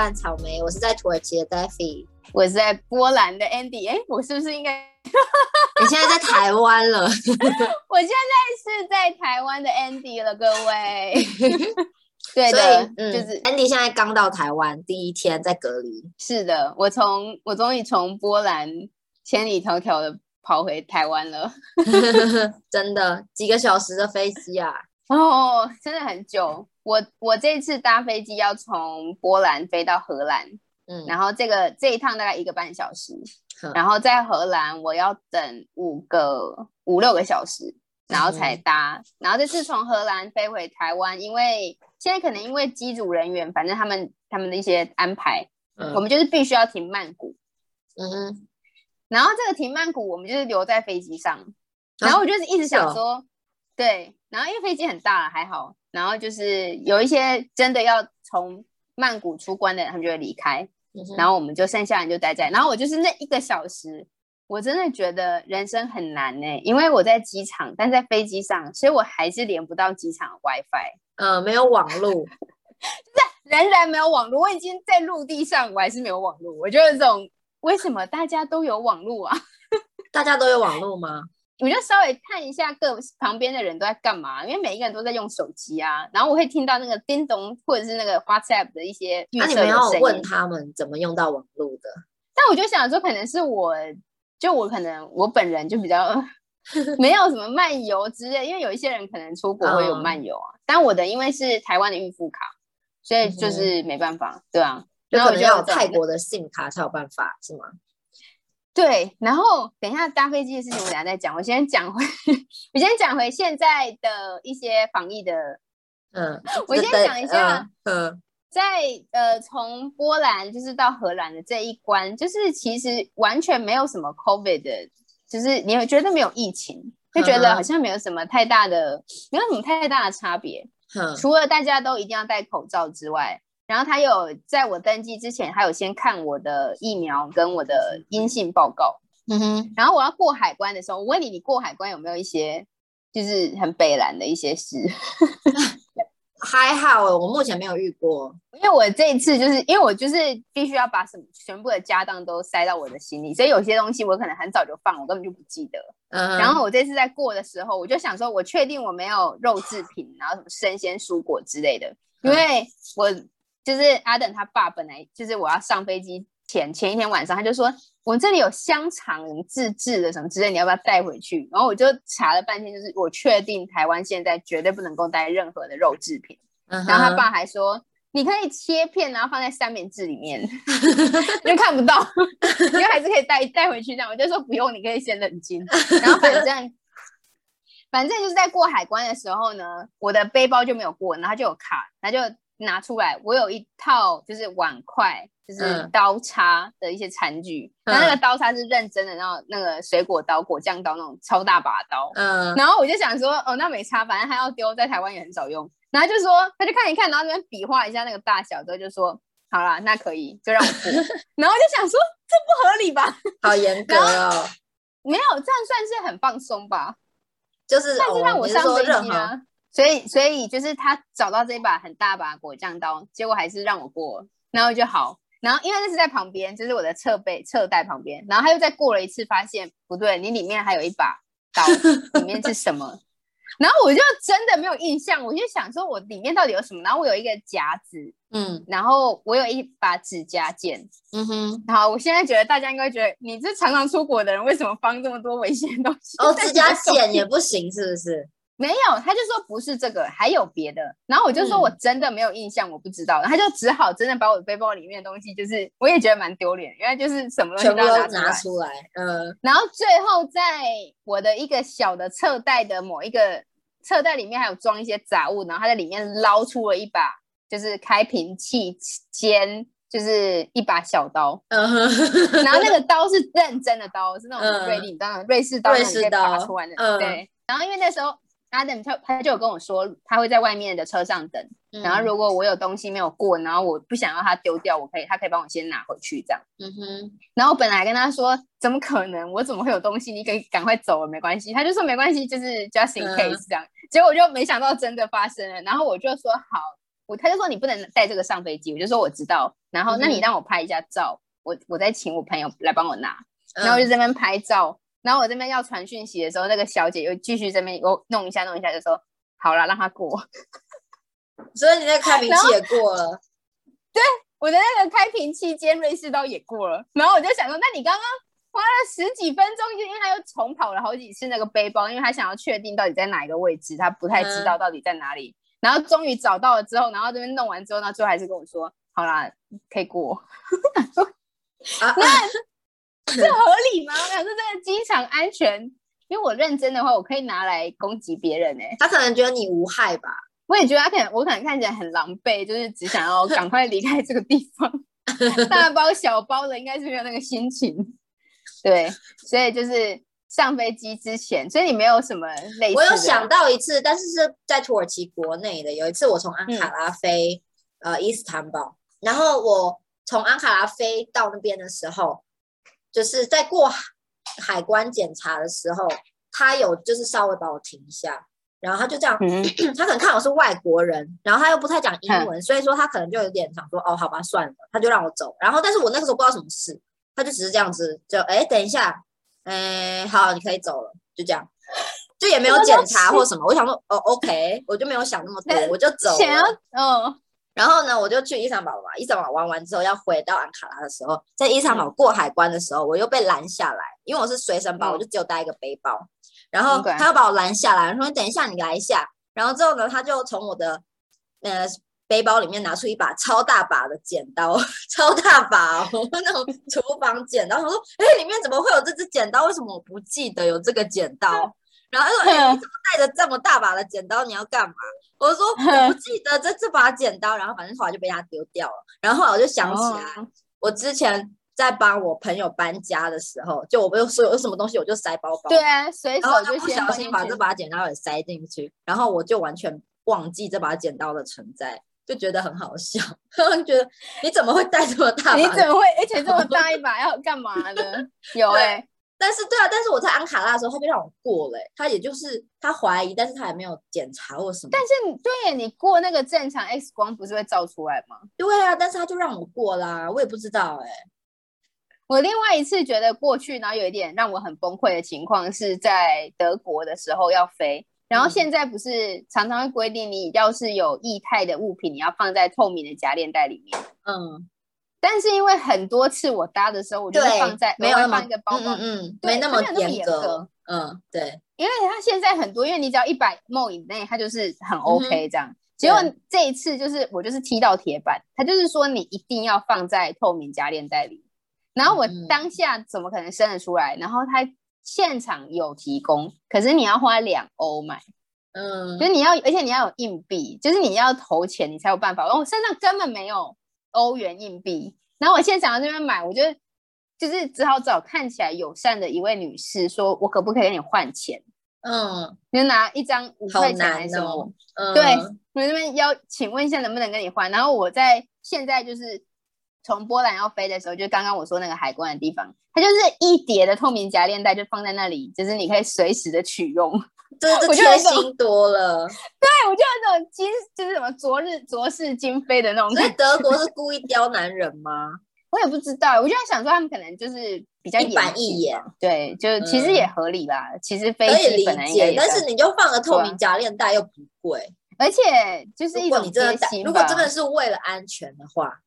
烂草莓，我是在土耳其的 Daffy，我是在波兰的 Andy。哎，我是不是应该？你现在在台湾了？我现在是在台湾的 Andy 了，各位。对的，就是 Andy 现在刚到台湾第一天在隔离。是的，我从我终于从波兰千里迢迢的跑回台湾了，真的几个小时的飞机啊！哦，真的很久。我我这次搭飞机要从波兰飞到荷兰，嗯，然后这个这一趟大概一个半小时，然后在荷兰我要等五个五六个小时，然后才搭，然后这次从荷兰飞回台湾，因为现在可能因为机组人员，反正他们他们的一些安排，我们就是必须要停曼谷，嗯哼，然后这个停曼谷我们就是留在飞机上，然后我就是一直想说，对。然后因为飞机很大了，还好。然后就是有一些真的要从曼谷出关的人，他们就会离开。然后我们就剩下人就待在。然后我就是那一个小时，我真的觉得人生很难呢，因为我在机场，但在飞机上，所以我还是连不到机场 WiFi。嗯，没有网络，就是仍然没有网络。我已经在陆地上，我还是没有网络。我觉得这种为什么大家都有网络啊？大家都有网络吗？我就稍微看一下各旁边的人都在干嘛，因为每一个人都在用手机啊。然后我会听到那个叮咚或者是那个 WhatsApp 的一些预设的声音。问他们怎么用到网络的？但我就想说，可能是我就我可能我本人就比较 没有什么漫游之类，因为有一些人可能出国会有漫游啊。但我的因为是台湾的预付卡，所以就是没办法，对啊。然后我就有泰国的信卡才有办法，是吗？对，然后等一下搭飞机的事情，我等下再讲。我先讲回，我先讲回现在的一些防疫的，嗯，我先讲一下，嗯，在呃从波兰就是到荷兰的这一关，就是其实完全没有什么 COVID 的，就是你会觉得没有疫情，就觉得好像没有什么太大的，没有什么太大的差别，除了大家都一定要戴口罩之外。然后他有在我登记之前，他有先看我的疫苗跟我的阴性报告。嗯哼。然后我要过海关的时候，我问你，你过海关有没有一些就是很北蓝的一些事？还好，我目前没有遇过。因为我这一次就是因为我就是必须要把什么全部的家当都塞到我的行李，所以有些东西我可能很早就放，我根本就不记得。嗯。然后我这次在过的时候，我就想说，我确定我没有肉制品，然后什么生鲜蔬果之类的，因为我。就是阿等他爸本来就是我要上飞机前前一天晚上，他就说我这里有香肠自制的什么之类，你要不要带回去？然后我就查了半天，就是我确定台湾现在绝对不能够带任何的肉制品。然后他爸还说你可以切片，然后放在三明治里面，因为看不到，因为还是可以带带回去。这样我就说不用，你可以先冷静。然后反正反正就是在过海关的时候呢，我的背包就没有过，然后就有卡，他就。拿出来，我有一套就是碗筷，就是刀叉的一些餐具。那那个刀叉是认真的，然后那个水果刀、果酱刀那种超大把刀。嗯，然后我就想说，哦，那没差，反正他要丢，在台湾也很少用。然后就说，他就看一看，然后那边比划一下那个大小，之后就说，好啦，那可以，就让我过。然后就想说，这不合理吧？好严格哦。没有，这样算是很放松吧？就是算是让我上飞机啊。所以，所以就是他找到这一把很大把果酱刀，结果还是让我过，然后就好。然后因为那是在旁边，就是我的侧背侧袋旁边，然后他又再过了一次，发现不对，你里面还有一把刀，里面是什么？然后我就真的没有印象，我就想说我里面到底有什么？然后我有一个夹子，嗯，然后我有一把指甲剪，嗯哼。好，我现在觉得大家应该觉得你这常常出国的人，为什么放这么多危险东西？哦，指甲剪也不行，是不是？没有，他就说不是这个，还有别的。然后我就说我真的没有印象，我不知道。他就只好真的把我的背包里面的东西，就是我也觉得蛮丢脸，因为就是什么东西都要拿出来。嗯。然后最后在我的一个小的侧袋的某一个侧袋里面，还有装一些杂物，然后他在里面捞出了一把，就是开瓶器尖，就是一把小刀。嗯哼。然后那个刀是认真的刀，是那种瑞利，当然瑞士刀，瑞士刀出来的。对。然后因为那时候。Adam 他他就有跟我说，他会在外面的车上等，然后如果我有东西没有过，然后我不想要他丢掉，我可以他可以帮我先拿回去这样。嗯哼。然后我本来跟他说，怎么可能？我怎么会有东西？你可以赶快走了，没关系。他就说没关系，就是 just in case 这样。结果我就没想到真的发生了。然后我就说好，我他就说你不能带这个上飞机，我就说我知道。然后那你让我拍一下照，我我再请我朋友来帮我拿。然后我就这边拍照，然后我这边要传讯息的时候，那个小姐又继续这边又弄一下弄一下，就说好了，让他过。所以你那开瓶器也过了。对，我的那个开瓶器兼瑞士刀也过了。然后我就想说，那你刚刚花了十几分钟，因为他又重跑了好几次那个背包，因为他想要确定到底在哪一个位置，他不太知道到底在哪里。然后终于找到了之后，然后这边弄完之后，那最后还是跟我说：“好啦，可以过。”那 这合理吗？我想说这个机场安全，因为我认真的话，我可以拿来攻击别人哎。他可能觉得你无害吧？我也觉得他可能，我可能看起来很狼狈，就是只想要赶快离开这个地方。大包小包的，应该是没有那个心情。对，所以就是。上飞机之前，所以你没有什么类似。我有想到一次，但是是在土耳其国内的。有一次我从安卡拉飞呃伊斯坦堡，然后我从安卡拉飞到那边的时候，就是在过海关检查的时候，他有就是稍微把我停一下，然后他就这样，他可能看我是外国人，然后他又不太讲英文，所以说他可能就有点想说，哦，好吧，算了，他就让我走。然后但是我那个时候不知道什么事，他就只是这样子，就哎，等一下。哎，好，你可以走了，就这样，就也没有检查或什么。我想说，哦，OK，我就没有想那么多，我就走了。嗯，然后呢，我就去伊斯坦堡嘛。伊斯坦堡玩完之后，要回到安卡拉的时候，在伊斯坦堡过海关的时候，我又被拦下来，因为我是随身包，我就只有带一个背包。然后他又把我拦下来，说：“等一下，你来一下。”然后之后呢，他就从我的呃。背包里面拿出一把超大把的剪刀，超大把哦，那种厨房剪刀。他说：“哎，里面怎么会有这支剪刀？为什么我不记得有这个剪刀？”然后他说：“哎，你怎么带着这么大把的剪刀？你要干嘛？”我说：“我不记得这这把剪刀。”然后反正后来就被他丢掉了。然后后来我就想起来，我之前在帮我朋友搬家的时候，就我不用说有什么东西我就塞包包，对啊，随手就不小心把这把剪刀也塞进去，然后我就完全忘记这把剪刀的存在。就觉得很好笑，觉得你怎么会带这么大？你怎么会而且这么大一把要干嘛呢？有哎，但是对啊，但是我在安卡拉的时候，他就让我过了，他也就是他怀疑，但是他也没有检查或什么。但是对你过那个正常 X 光不是会照出来吗？对啊，但是他就让我过啦，我也不知道哎。我另外一次觉得过去，然后有一点让我很崩溃的情况，是在德国的时候要飞。然后现在不是常常会规定，你要是有液态的物品，你要放在透明的夹链袋里面。嗯，但是因为很多次我搭的时候，我就放在没有放一个包包，嗯，没那么严格。嗯，对，因为它现在很多，因为你只要一百梦以内，它就是很 OK 这样。结果这一次就是我就是踢到铁板，他就是说你一定要放在透明夹链袋里。然后我当下怎么可能生得出来？然后他。现场有提供，可是你要花两欧买，嗯，就是你要，而且你要有硬币，就是你要投钱，你才有办法。我身上根本没有欧元硬币，然后我现场在那边买，我就就是只好找看起来友善的一位女士，说我可不可以跟你换钱？嗯，就拿一张五块钱还是什么？对，我那边要请问一下能不能跟你换？然后我在现在就是。从波兰要飞的时候，就刚刚我说那个海关的地方，它就是一叠的透明夹链袋，就放在那里，就是你可以随时的取用，这这贴心多了。对，我就那种今就是什么昨日昨世今非的那种。所以德国是故意刁难人吗？我也不知道，我就在想说他们可能就是比较一板一眼，对，就其实也合理吧。其实飞机本来也，但是你就放个透明夹链袋又不贵，而且就是一种贴心。如果真的是为了安全的话。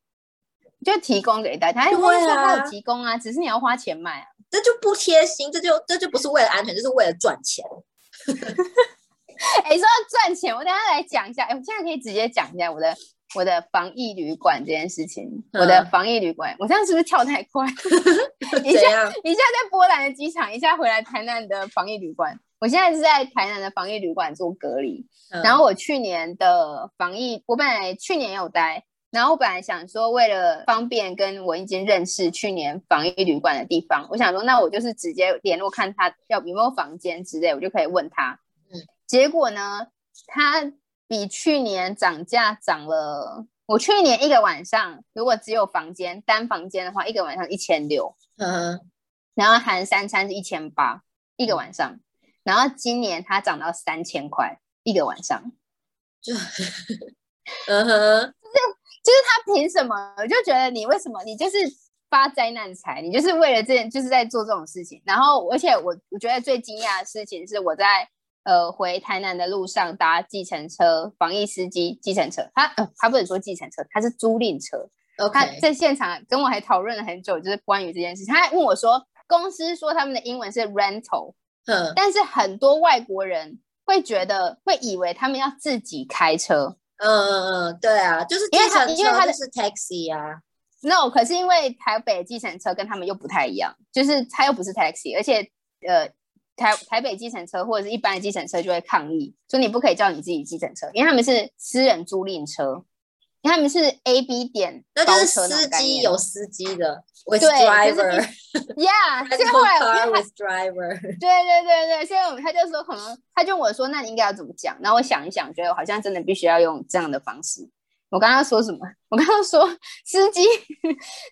就提供给大家，对啊，他有提供啊，只是你要花钱买啊，这就不贴心，这就这就不是为了安全，就是为了赚钱。哎，说到赚钱，我等下来讲一下。哎，我现在可以直接讲一下我的我的防疫旅馆这件事情。我的防疫旅馆，我这样是不是跳太快？一下一下在波兰的机场，一下回来台南的防疫旅馆。我现在是在台南的防疫旅馆做隔离。然后我去年的防疫，我本来去年有待。然后我本来想说，为了方便跟我已经认识去年防疫旅馆的地方，我想说，那我就是直接联络看他要有没有房间之类，我就可以问他。嗯，结果呢，他比去年涨价涨了。我去年一个晚上，如果只有房间单房间的话，一个晚上一千六。嗯，然后含三餐是一千八一个晚上。然后今年他涨到三千块一个晚上。就 嗯哼，就是就是他凭什么？我就觉得你为什么你就是发灾难财，你就是为了这件就是在做这种事情。然后，而且我我觉得最惊讶的事情是我在呃回台南的路上搭计程车，防疫司机计程车，他呃他不能说计程车，他是租赁车。他在现场跟我还讨论了很久，就是关于这件事情。他还问我说，公司说他们的英文是 rental，嗯，但是很多外国人会觉得会以为他们要自己开车。嗯嗯嗯，对啊，就是因为他因为他的是 taxi 啊，no，可是因为台北计程车跟他们又不太一样，就是他又不是 taxi，而且呃台台北计程车或者是一般的计程车就会抗议，说你不可以叫你自己计程车，因为他们是私人租赁车。他们是 A B 点，那就是司机有司机的，with driver，yeah，所以后来因为 with driver，对对对对，所以我们他就说可能他就问我说，那你应该要怎么讲？然后我想一想，觉得我好像真的必须要用这样的方式。我刚刚说什么？我刚刚说司机，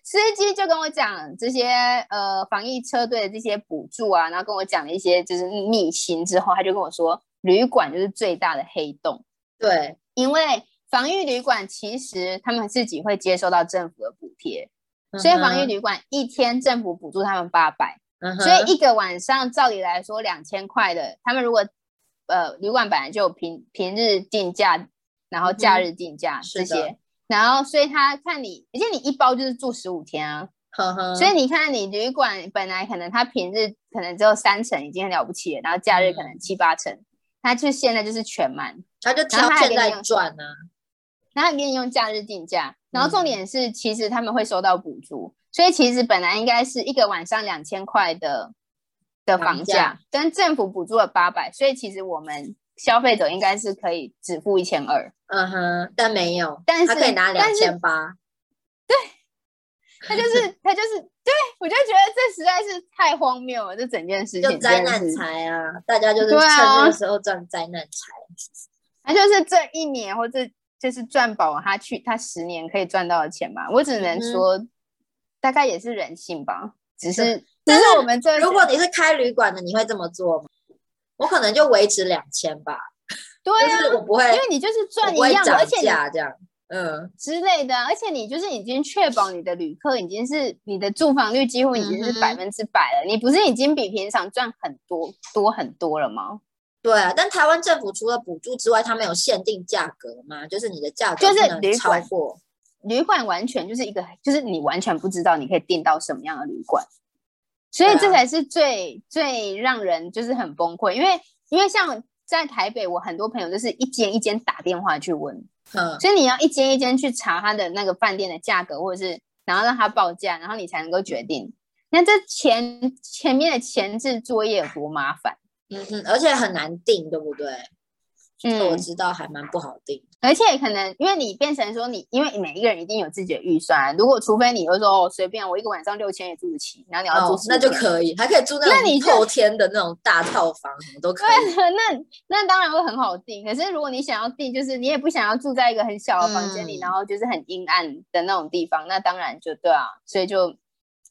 司机就跟我讲这些呃防疫车队的这些补助啊，然后跟我讲了一些就是秘辛之后，他就跟我说，旅馆就是最大的黑洞。对，因为。防疫旅馆其实他们自己会接收到政府的补贴，所以防疫旅馆一天政府补助他们八百，所以一个晚上照理来说两千块的，他们如果呃旅馆本来就有平平日定价，然后假日定价这些，然后所以他看你，而且你一包就是住十五天啊，所以你看你旅馆本来可能他平日可能只有三成已经很了不起了，然后假日可能七八成，他就现在就是全满，他就挑现在赚呢。然后给你用假日定价，然后重点是，其实他们会收到补助，所以其实本来应该是一个晚上两千块的的房价，但政府补助了八百，所以其实我们消费者应该是可以只付一千二。嗯哼，但没有，但是他可以拿两千八。对，他就是他就是，对我就觉得这实在是太荒谬了，这整件事情就灾难财啊！大家就是趁那个时候赚灾难财，那就是这一年或者。就是赚饱他去他十年可以赚到的钱吧，我只能说，大概也是人性吧。只是，但是我们这如果你是开旅馆的，你会这么做吗？我可能就维持两千吧。对啊，我不会，因为你就是赚一样，而且这样，嗯之类的。而且你就是已经确保你的旅客已经是你的住房率几乎已经是百分之百了，你不是已经比平常赚很多多很多了吗？对啊，但台湾政府除了补助之外，它没有限定价格吗？就是你的价格就是旅馆过旅馆完全就是一个，就是你完全不知道你可以订到什么样的旅馆，所以这才是最最让人就是很崩溃。因为因为像在台北，我很多朋友就是一间一间打电话去问，嗯，所以你要一间一间去查他的那个饭店的价格，或者是然后让他报价，然后你才能够决定。那这前前面的前置作业有多麻烦？嗯嗯，而且很难定，对不对？嗯，我知道还蛮不好定，而且可能因为你变成说你，因为每一个人一定有自己的预算，如果除非你会说哦随便我一个晚上六千也住得起，然后你要住那就可以，还可以住那种后天的那种大套房，什么都可以。那那当然会很好定，可是如果你想要定，就是你也不想要住在一个很小的房间里，然后就是很阴暗的那种地方，那当然就对啊，所以就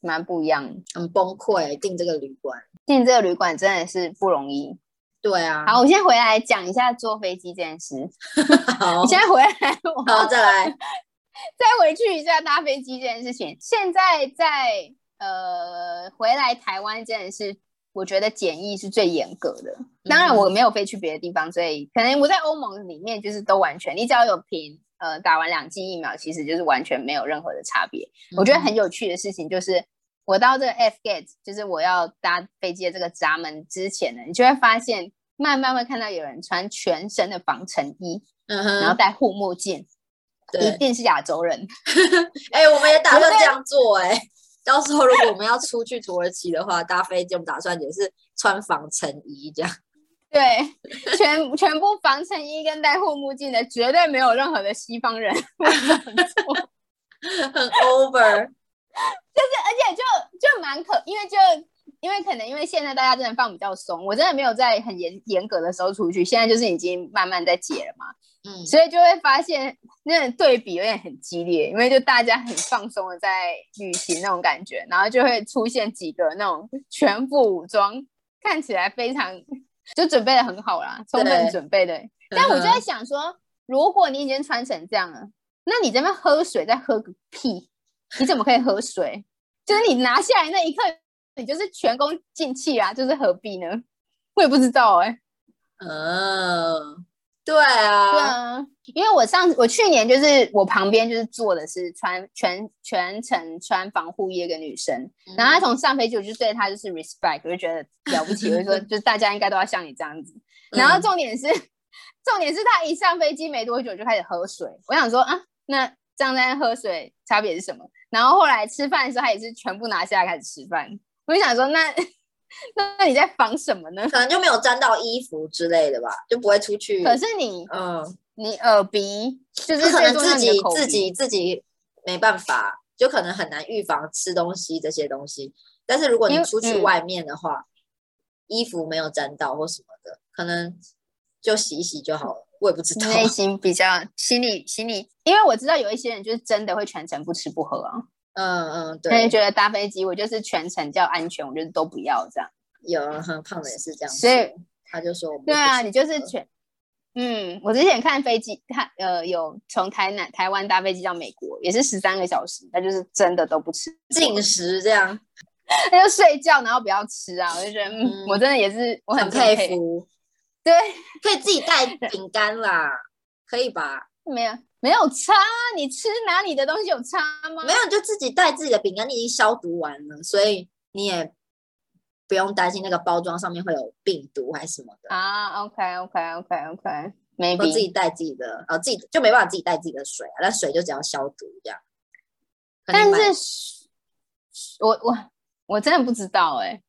蛮不一样，很崩溃订这个旅馆。进这个旅馆真的是不容易。对啊，好，我先回来讲一下坐飞机这件事。好，你先回来，好，再来，再回去一下搭飞机这件事情。现在在呃回来台湾这件事，我觉得检疫是最严格的。当然我没有飞去别的地方，所以可能我在欧盟里面就是都完全，你只要有凭呃打完两剂疫苗，其实就是完全没有任何的差别。我觉得很有趣的事情就是。我到这个 F gate，就是我要搭飞机的这个闸门之前呢，你就会发现，慢慢会看到有人穿全身的防尘衣，嗯哼，然后戴护目镜，一定是亚洲人。哎，我们也打算这样做，哎，到时候如果我们要出去土耳其的话，搭飞机我们打算也是穿防尘衣这样。对，全 全部防尘衣跟戴护目镜的，绝对没有任何的西方人。很 over。就是，而且就就蛮可，因为就因为可能因为现在大家真的放比较松，我真的没有在很严严格的时候出去，现在就是已经慢慢在解了嘛，嗯，所以就会发现那对比有点很激烈，因为就大家很放松的在旅行那种感觉，然后就会出现几个那种全副武装，看起来非常就准备的很好啦，充分准备的，但我就在想说。如果你已经穿成这样了，那你这边喝水再喝个屁？你怎么可以喝水？就是你拿下来那一刻，你就是全功尽弃啊！就是何必呢？我也不知道哎。嗯。对啊，对啊，因为我上我去年就是我旁边就是坐的是穿全全程穿防护衣的女生，然后她从上飞机我就对她就是 respect，我就觉得了不起，我就说 就大家应该都要像你这样子。然后重点是重点是她一上飞机没多久就开始喝水，我想说啊，那这样在喝水差别是什么？然后后来吃饭的时候他也是全部拿下来开始吃饭，我就想说那。那你在防什么呢？可能就没有沾到衣服之类的吧，就不会出去。可是你，嗯，你耳鼻就是可能自己自己自己没办法，就可能很难预防吃东西这些东西。但是如果你出去外面的话，衣服没有沾到或什么的，可能就洗一洗就好了。我也不知道，内心比较心里心里，因为我知道有一些人就是真的会全程不吃不喝啊。嗯嗯，对，觉得搭飞机我就是全程叫安全，我觉得都不要这样。有很胖的也是这样，所以他就说，对啊，你就是全，嗯，我之前看飞机，看呃有从台南台湾搭飞机到美国，也是十三个小时，他就是真的都不吃进食这样，他就睡觉，然后不要吃啊，我就觉得嗯，我真的也是我很佩服，对，可以自己带 饼干啦，可以吧？没有。没有差，你吃哪里的东西有差吗？没有，就自己带自己的饼干，你已经消毒完了，所以你也不用担心那个包装上面会有病毒还是什么的啊。OK OK OK OK，没必自己带自己的，哦，自己就没办法自己带自己的水啊，那水就只要消毒这样。但是，我我我真的不知道哎，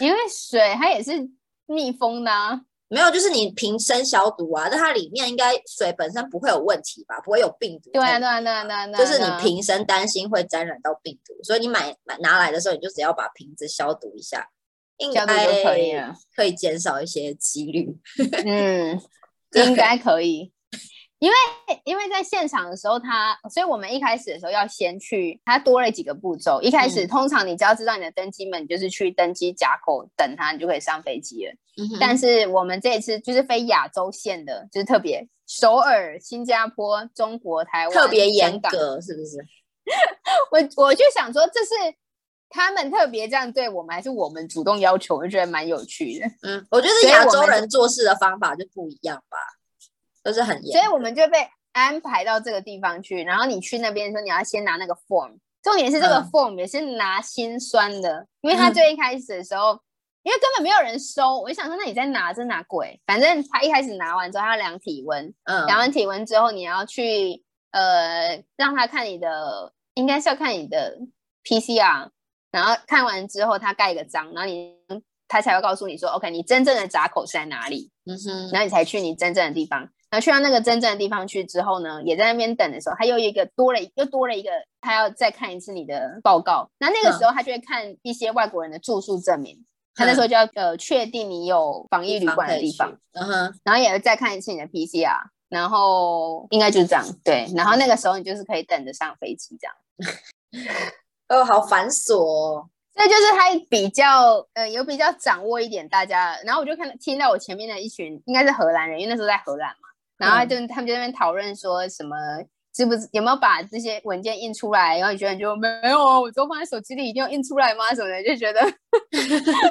因为水它也是密封的啊。没有，就是你瓶身消毒啊，但它里面应该水本身不会有问题吧？不会有病毒。对啊，对啊，对啊，对啊。就是你瓶身担心会沾染到病毒，所以你买买拿来的时候，你就只要把瓶子消毒一下，应该可以了，可以减少一些几率。嗯，应该可以。因为因为在现场的时候，他，所以我们一开始的时候要先去，他多了几个步骤。一开始通常你只要知道你的登机门，就是去登机闸口等他，你就可以上飞机了。但是我们这一次就是飞亚洲线的，就是特别首尔、新加坡、中国台湾特别严格，是不是？我我就想说，这是他们特别这样对我们，还是我们主动要求？我就觉得蛮有趣的。嗯，我觉得亚洲人做事的方法就不一样吧。都是很严，所以我们就被安排到这个地方去。然后你去那边的时候，你要先拿那个 form。重点是这个 form 也是拿心酸的，因为他最一开始的时候，因为根本没有人收。我就想说，那你在拿着拿鬼？反正他一开始拿完之后，他要量体温。嗯，量完体温之后，你要去呃让他看你的，应该是要看你的 PCR。然后看完之后，他盖一个章，然后你他才会告诉你说，OK，你真正的闸口是在哪里？嗯哼，然后你才去你真正的地方。然后去到那个真正的地方去之后呢，也在那边等的时候，他又一个多了又多了一个，他要再看一次你的报告。那那个时候他就会看一些外国人的住宿证明，他那时候就要呃确定你有防疫旅馆的地方。嗯哼，然后也会再看一次你的 PCR，然后应该就是这样。对，然后那个时候你就是可以等着上飞机这样。哦，好繁琐。这就是他比较呃有比较掌握一点大家。然后我就看听到我前面的一群应该是荷兰人，因为那时候在荷兰嘛。然后就他们就在那边讨论说什么，是不是有没有把这些文件印出来？然后觉得就没有啊，我都放在手机里，一定要印出来吗？什么的，就觉得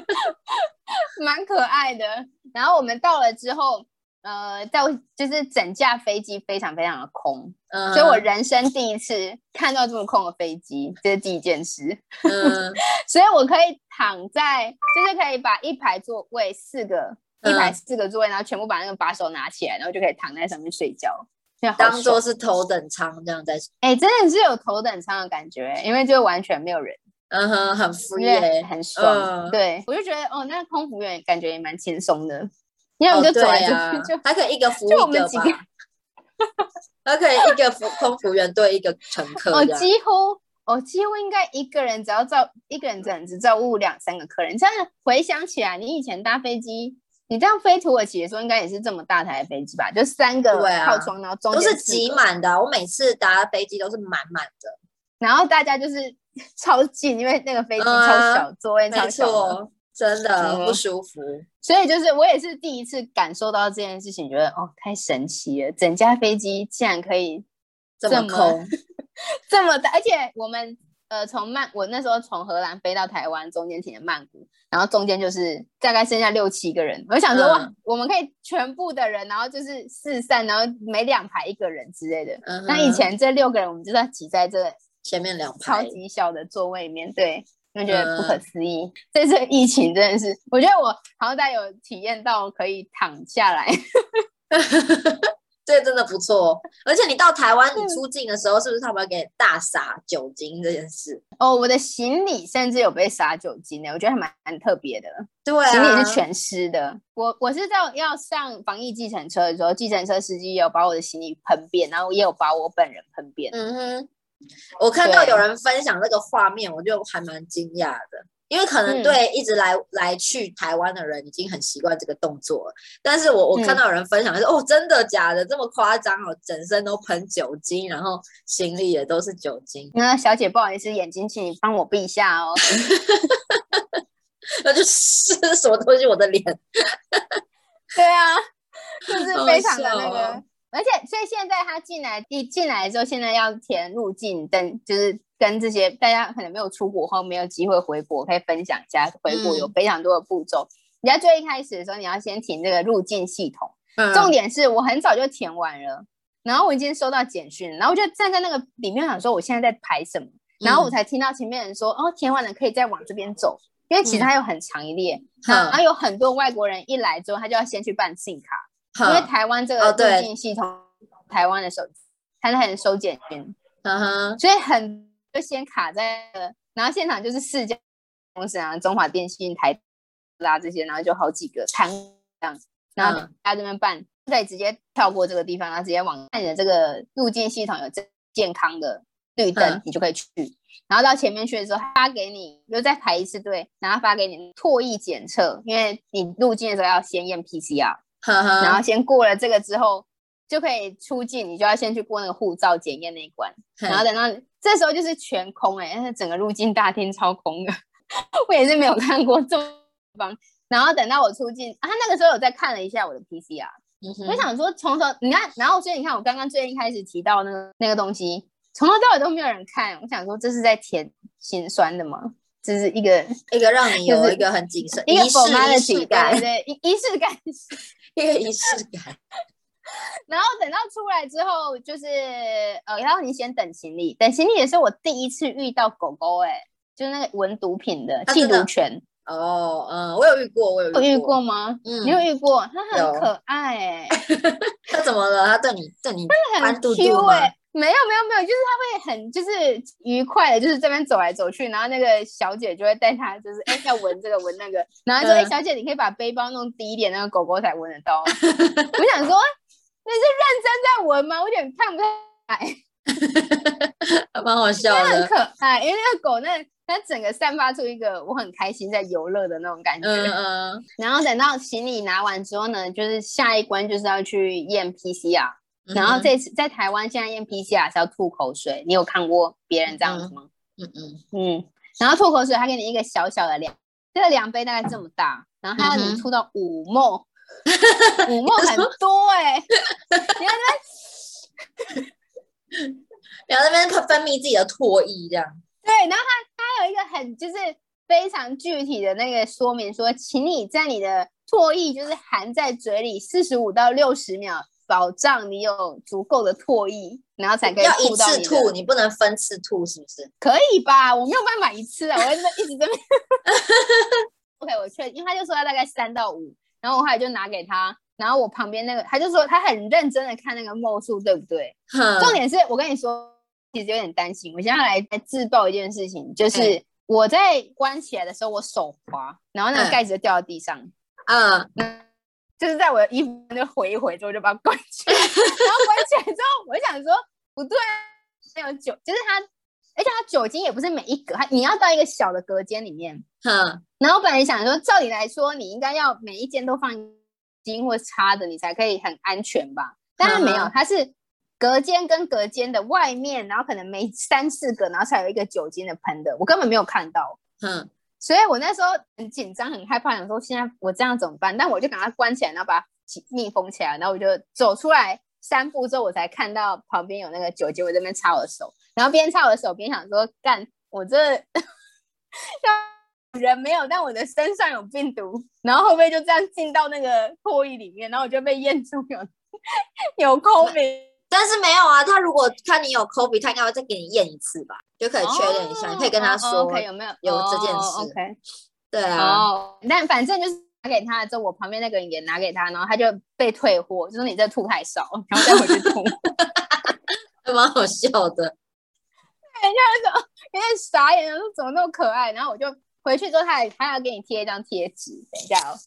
蛮可爱的。然后我们到了之后，呃，到就是整架飞机非常非常的空，所以我人生第一次看到这么空的飞机，这是第一件事。嗯，所以我可以躺在，就是可以把一排座位四个。一排四个座位，然后全部把那个把手拿起来，然后就可以躺在上面睡觉，当做是头等舱这样在。哎，真的是有头等舱的感觉，因为就完全没有人，嗯哼，很 free，很爽。对，我就觉得哦，那空服员感觉也蛮轻松的，因为我们就走来就就还可以一个服一个吧，还可以一个服空服员对一个乘客。哦，几乎哦，几乎应该一个人只要照一个人，只能只照顾两三个客人。这样回想起来，你以前搭飞机。你这样飞土耳其的时候，应该也是这么大台飞机吧？就三个靠窗，然后中都是挤满的。我每次搭飞机都是满满的，然后大家就是 超近，因为那个飞机超小，座位超小。真的不舒服。所以就是我也是第一次感受到这件事情，觉得哦，太神奇了！整架飞机竟然可以这么空，这么大，而且我们。呃，从曼，我那时候从荷兰飞到台湾，中间停的曼谷，然后中间就是大概剩下六七个人。我想说，哇，我们可以全部的人，然后就是四散，然后每两排一个人之类的。嗯那以前这六个人，我们就要挤在这前面两排超级小的座位里面，对，就觉得不可思议。这次疫情真的是，我觉得我好歹有体验到可以躺下来。这真的不错，而且你到台湾，你出境的时候，是不是他们要给大撒酒精这件事？哦，我的行李甚至有被撒酒精的，我觉得还蛮蛮特别的。对，行李是全湿的。我我是在要上防疫计程车的时候，计程车司机有把我的行李喷遍，然后也有把我本人喷遍。嗯哼，我看到有人分享那个画面，我就还蛮惊讶的。因为可能对一直来来去台湾的人已经很习惯这个动作了，但是我我看到有人分享说，哦，真的假的这么夸张哦，整身都喷酒精，然后行李也都是酒精。那小姐不好意思，眼睛请你帮我闭一下哦。那就是什么东西我的脸？对啊，就是非常的那个。而且，所以现在他进来一进来之后，现在要填入境登，就是跟这些大家可能没有出国后没有机会回国，可以分享一下回国有非常多的步骤。你在最一开始的时候，你要先填这个入境系统。重点是我很早就填完了，然后我已经收到简讯，然后我就站在那个里面想说我现在在排什么，然后我才听到前面人说哦，填完了可以再往这边走，因为其实它有很长一列，然后有很多外国人一来之后，他就要先去办信卡。因为台湾这个入境系统，台湾的手机，它很收简讯，嗯哼，所以很就先卡在了，然后现场就是四家公司啊，中华电信、台啦这些，然后就好几个摊这样子，然后大家这边办，再直接跳过这个地方，然后直接往看你的这个入境系统有健健康的绿灯，你就可以去，然后到前面去的时候发给你，又再排一次队，然后发给你唾液检测，因为你入境的时候要先验 PCR。然后先过了这个之后，就可以出境。你就要先去过那个护照检验那一关。然后等到这时候就是全空哎，但是整个入境大厅超空的，我也是没有看过这么方。然后等到我出境，他那个时候有在看了一下我的 PCR，我想说从头你看，然后所以你看我刚刚最一开始提到那个那个东西，从头到尾都没有人看。我想说这是在填心酸的吗？这是一个一个让你有一个很谨慎、仪式的期待，对仪仪式感。一个仪式感，然后等到出来之后，就是呃，然后你先等行李，等行李也是我第一次遇到狗狗，哎，就是那个闻毒品的缉毒犬。哦，嗯，我有遇过，我有遇过吗？嗯，你有遇过？它很可爱，哎，它怎么了？它对你对你很 Q 哎。没有没有没有，就是他会很就是愉快的，就是这边走来走去，然后那个小姐就会带他，就是哎要闻这个闻那个，然后说哎小姐你可以把背包弄低一点，那个狗狗才闻得到。我想说你是认真在闻吗？我有点看不太来，蛮好笑的，很可爱，因为那个狗那它整个散发出一个我很开心在游乐的那种感觉。嗯嗯。然后等到行李拿完之后呢，就是下一关就是要去验 PCR。然后这次在台湾现在验 PCR 是要吐口水，你有看过别人这样子吗？嗯嗯嗯。然后吐口水，他给你一个小小的量，这个量杯大概这么大，然后他要你吐到五沫，五沫很多哎。你要那边，然后那边他分泌自己的唾液这样。对，然后他他有一个很就是非常具体的那个说明，说请你在你的唾液就是含在嘴里四十五到六十秒。保障你有足够的唾液，然后才可以要一次吐，你不能分次吐，是不是？可以吧？我没有办法一次啊，我一直一直在。OK，我确，因为他就说他大概三到五，然后我后来就拿给他，然后我旁边那个他就说他很认真的看那个墨数，对不对？重点是我跟你说，其实有点担心。我现在来自爆一件事情，就是我在关起来的时候，我手滑，然后那个盖子就掉到地上。嗯。就是在我的衣服就回一回之后就把它关起来，然后关起来之后，我想说不对，没有酒，就是它，而且它酒精也不是每一格，它你要到一个小的隔间里面，嗯，然后本来想说，照理来说你应该要每一间都放金或擦的，你才可以很安全吧？但是没有，它是隔间跟隔间的外面，然后可能每三四个，然后才有一个酒精的喷的，我根本没有看到，嗯。所以我那时候很紧张，很害怕，想说现在我这样怎么办？但我就赶快关起来，然后把它密封起来，然后我就走出来三步之后，我才看到旁边有那个酒精，我这边擦我的手，然后边擦我的手边想说干，我这 人没有，但我的身上有病毒，然后会不会就这样进到那个唾液里面，然后我就被验出有有 COVID。但是没有啊，他如果看你有 COVID，他应该会再给你验一次吧，就可以确认一下。你可以跟他说有没有有这件事。OK，对啊。但反正就是拿给他之后，我旁边那个人也拿给他，然后他就被退货，就说你这吐太少，然后再回去吐，还蛮好笑的。人家说有点傻眼，说怎么那么可爱，然后我就回去之后，他还他要给你贴一张贴纸，等一下哦。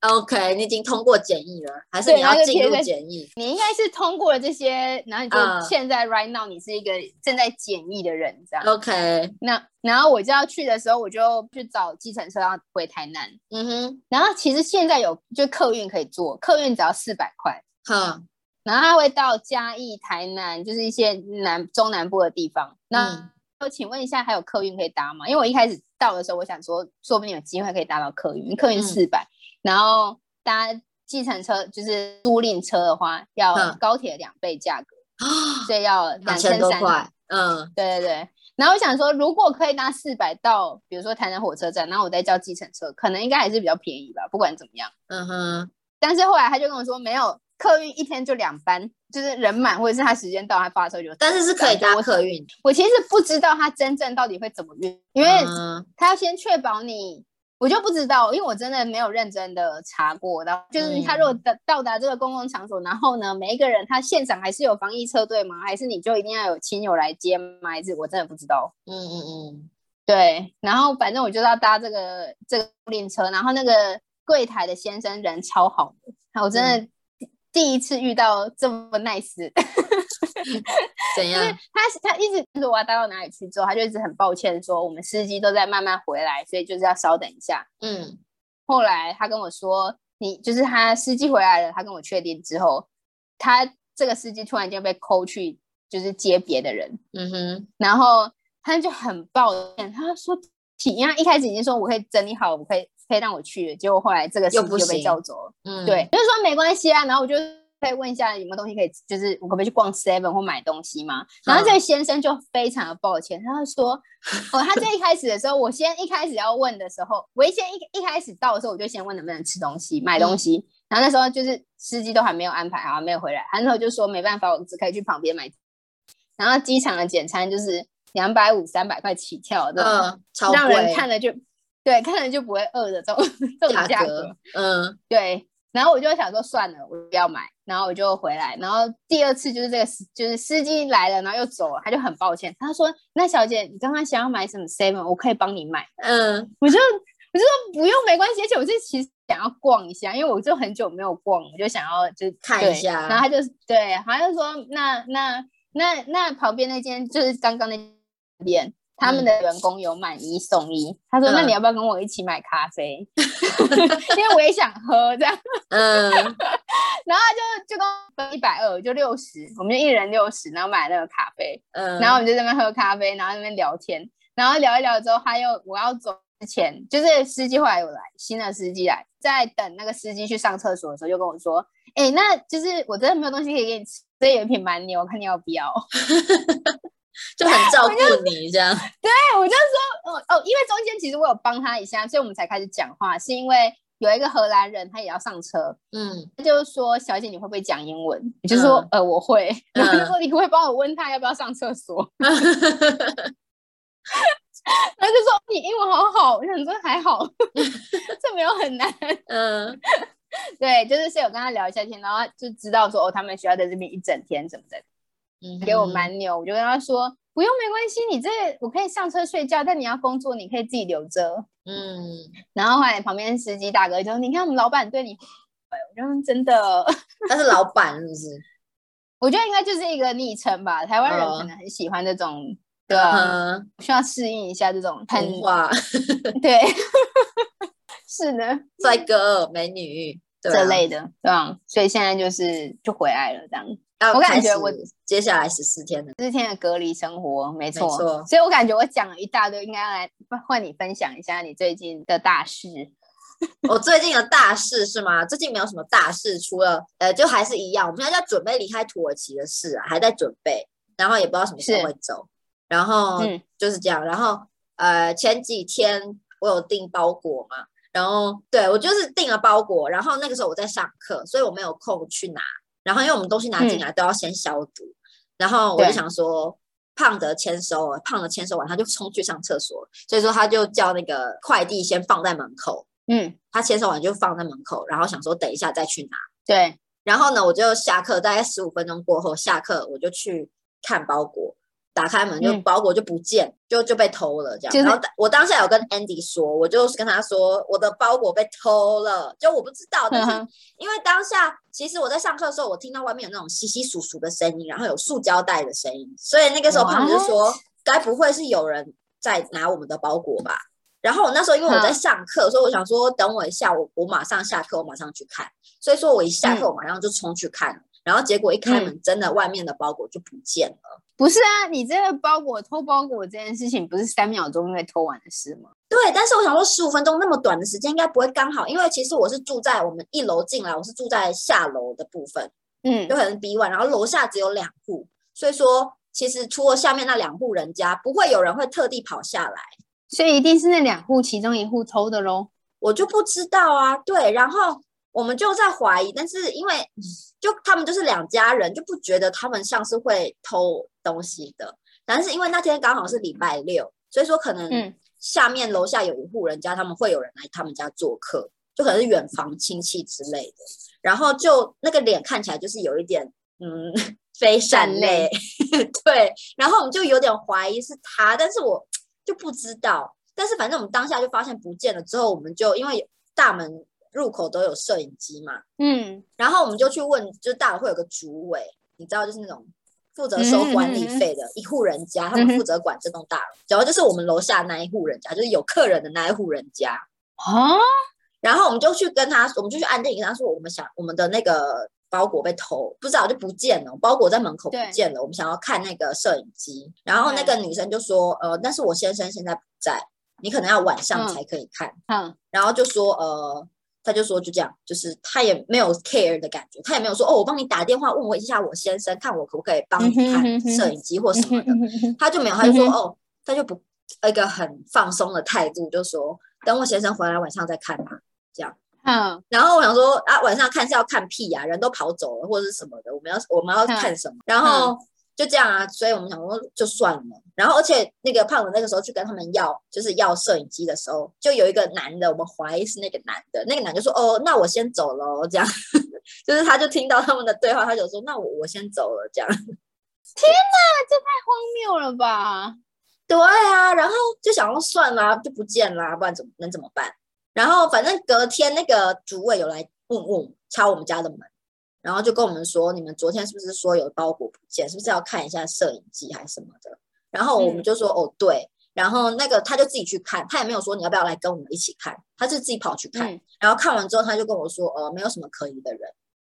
OK，你已经通过检疫了，还是你要进入检疫？你应该是通过了这些，然后你就现在 right now 你是一个正在检疫的人，这样。OK，那然后我就要去的时候，我就去找计程车要回台南。嗯哼，然后其实现在有就客运可以坐，客运只要四百块。哈，然后他会到嘉义、台南，就是一些南中南部的地方。那我请问一下，还有客运可以搭吗？因为我一开始到的时候，我想说，说不定有机会可以搭到客运，客运四百。然后搭计程车就是租赁车的话，要高铁两倍价格，所以要两千多块。嗯，对对对。然后我想说，如果可以搭四百到，比如说台南火车站，然后我再叫计程车，可能应该还是比较便宜吧。不管怎么样，嗯哼。但是后来他就跟我说，没有客运一天就两班，就是人满或者是他时间到，他发车就。但是是可以搭客运。我其实不知道他真正到底会怎么运，因为他要先确保你。我就不知道，因为我真的没有认真的查过。然后就是他如果到到达这个公共场所，然后呢，每一个人他现场还是有防疫车队吗？还是你就一定要有亲友来接吗？还是我真的不知道。嗯嗯嗯，对。然后反正我就要搭这个这个电车，然后那个柜台的先生人超好的，我真的第一次遇到这么 nice。怎样？他他一直说我要带到哪里去之后，他就一直很抱歉说我们司机都在慢慢回来，所以就是要稍等一下。嗯，后来他跟我说，你就是他司机回来了，他跟我确定之后，他这个司机突然间被扣去就是接别的人。嗯哼，然后他就很抱歉，他说体验一开始已经说我可以整理好，我可以可以让我去，结果后来这个司机就被叫走了。嗯，对，就是说没关系啊，然后我就。可以问一下有没有东西可以，就是我可不可以去逛 Seven 或买东西吗？然后这个先生就非常的抱歉，他说：“哦，他最一开始的时候，我先一开始要问的时候，我先一一开始到的时候，我就先问能不能吃东西、买东西。然后那时候就是司机都还没有安排好，没有回来，然后就说没办法，我只可以去旁边买。然后机场的简餐就是两百五、三百块起跳的，让人看了就对，看了就不会饿的这种 这种价格。嗯，对。然后我就想说算了，我不要买。然后我就回来。然后第二次就是这个司，就是司机来了，然后又走了，他就很抱歉。他说：“那小姐，你刚刚想要买什么 seven，我可以帮你买。”嗯，我就我就说不用，没关系。而且我是其实想要逛一下，因为我就很久没有逛，我就想要就看一下。然后他就对，好像说那那那那旁边那间就是刚刚那店。他们的员工有买一送一，他说：“那你要不要跟我一起买咖啡？因为我也想喝这样。”嗯，然后就就跟一百二，就六十，我们就一人六十，然后买那个咖啡。嗯，然后我们就在那边喝咖啡，然后那边聊天，然后聊一聊之后，他又我要走之前，就是司机后来有来，新的司机来，在等那个司机去上厕所的时候，就跟我说：“哎，那就是我真的没有东西可以给你吃，所以有一瓶蛮牛，看你要不要。” 就很照顾你这样，对我就说，哦哦，因为中间其实我有帮他一下，所以我们才开始讲话。是因为有一个荷兰人，他也要上车，嗯，他就说：“小姐，你会不会讲英文？”我就说：“呃，我会。”然后就说：“你可不可以帮我问他要不要上厕所？” 然后就说：“你英文好好。”我想说还好，这没有很难。嗯，对，就是是有跟他聊一下天，然后就知道说哦，他们需要在这边一整天什么的。给我蛮牛，我就跟他说不用，没关系，你这我可以上车睡觉，但你要工作，你可以自己留着。嗯，然后后来旁边司机大哥就说：“你看我们老板对你，哎我说真的，他是老板是不是？我觉得应该就是一个昵称吧。台湾人可能很喜欢这种，对吧？需要适应一下这种很话，对，是的，帅哥美女这类的，对吧？所以现在就是就回来了这样。我感觉我接下来十四天的十四天的隔离生活，没错，错。所以我感觉我讲了一大堆，应该要来换你分享一下你最近的大事。我最近的大事是吗？最近没有什么大事，除了呃，就还是一样，我们现在在准备离开土耳其的事啊，还在准备，然后也不知道什么时候会走，然后就是这样。然后呃，前几天我有订包裹嘛，然后对我就是订了包裹，然后那个时候我在上课，所以我没有空去拿。然后因为我们东西拿进来都要先消毒，然后我就想说，胖的签收，胖的签收完他就冲去上厕所，所以说他就叫那个快递先放在门口。嗯，他签收完就放在门口，然后想说等一下再去拿。对，然后呢，我就下课，大概十五分钟过后下课，我就去看包裹，打开门就包裹就不见，就就被偷了这样。然后我当下有跟 Andy 说，我就跟他说我的包裹被偷了，就我不知道，但是因为当下其实我在上课的时候，我听到外面有那种稀稀疏疏的声音，然后有塑胶袋的声音，所以那个时候胖子就说，该不会是有人在拿我们的包裹吧？然后我那时候因为我在上课，所以我想说等我一下，我我马上下课，我马上去看。所以说我一下课，我马上就冲去看。然后结果一开门，真的外面的包裹就不见了。不是啊，你这个包裹偷包裹这件事情，不是三秒钟就会偷完的事吗？对，但是我想说十五分钟那么短的时间，应该不会刚好，因为其实我是住在我们一楼进来，我是住在下楼的部分，嗯，有可能 B one，然后楼下只有两户，所以说其实除了下面那两户人家，不会有人会特地跑下来。所以一定是那两户其中一户偷的喽，我就不知道啊。对，然后我们就在怀疑，但是因为就他们就是两家人，就不觉得他们像是会偷东西的。但是因为那天刚好是礼拜六，所以说可能下面楼下有一户人家，他们会有人来他们家做客，就可能是远房亲戚之类的。然后就那个脸看起来就是有一点嗯非善类，对。然后我们就有点怀疑是他，但是我。就不知道，但是反正我们当下就发现不见了。之后我们就因为大门入口都有摄影机嘛，嗯，然后我们就去问，就是大楼会有个主委，你知道，就是那种负责收管理费的一户人家，他们负责管这栋大楼。然后就是我们楼下那一户人家，就是有客人的那一户人家啊。然后我们就去跟他，我们就去按电铃，跟他说我们想我们的那个。包裹被偷，不知道就不见了。包裹在门口不见了，我们想要看那个摄影机，然后那个女生就说：“呃，但是我先生现在不在，你可能要晚上才可以看。”嗯，然后就说：“呃，他就说就这样，就是他也没有 care 的感觉，他也没有说哦，我帮你打电话问我一下我先生，看我可不可以帮你看摄影机或什么的。”他就没有，他就说：“哦，他就不一个很放松的态度，就说等我先生回来晚上再看嘛，这样。”嗯，然后我想说啊，晚上看是要看屁呀，人都跑走了或者是什么的，我们要我们要看什么？然后就这样啊，所以我们想说就算了。然后而且那个胖子那个时候去跟他们要，就是要摄影机的时候，就有一个男的，我们怀疑是那个男的，那个男就说哦，那我先走了，这样，就是他就听到他们的对话，他就说那我我先走了，这样。天哪，这太荒谬了吧？对啊，然后就想要算了，就不见了，不然怎么能怎么办？然后反正隔天那个主委有来问问敲我们家的门，然后就跟我们说，你们昨天是不是说有包裹不见，是不是要看一下摄影机还是什么的？然后我们就说哦对，然后那个他就自己去看，他也没有说你要不要来跟我们一起看，他就自己跑去看，然后看完之后他就跟我说，呃，没有什么可疑的人，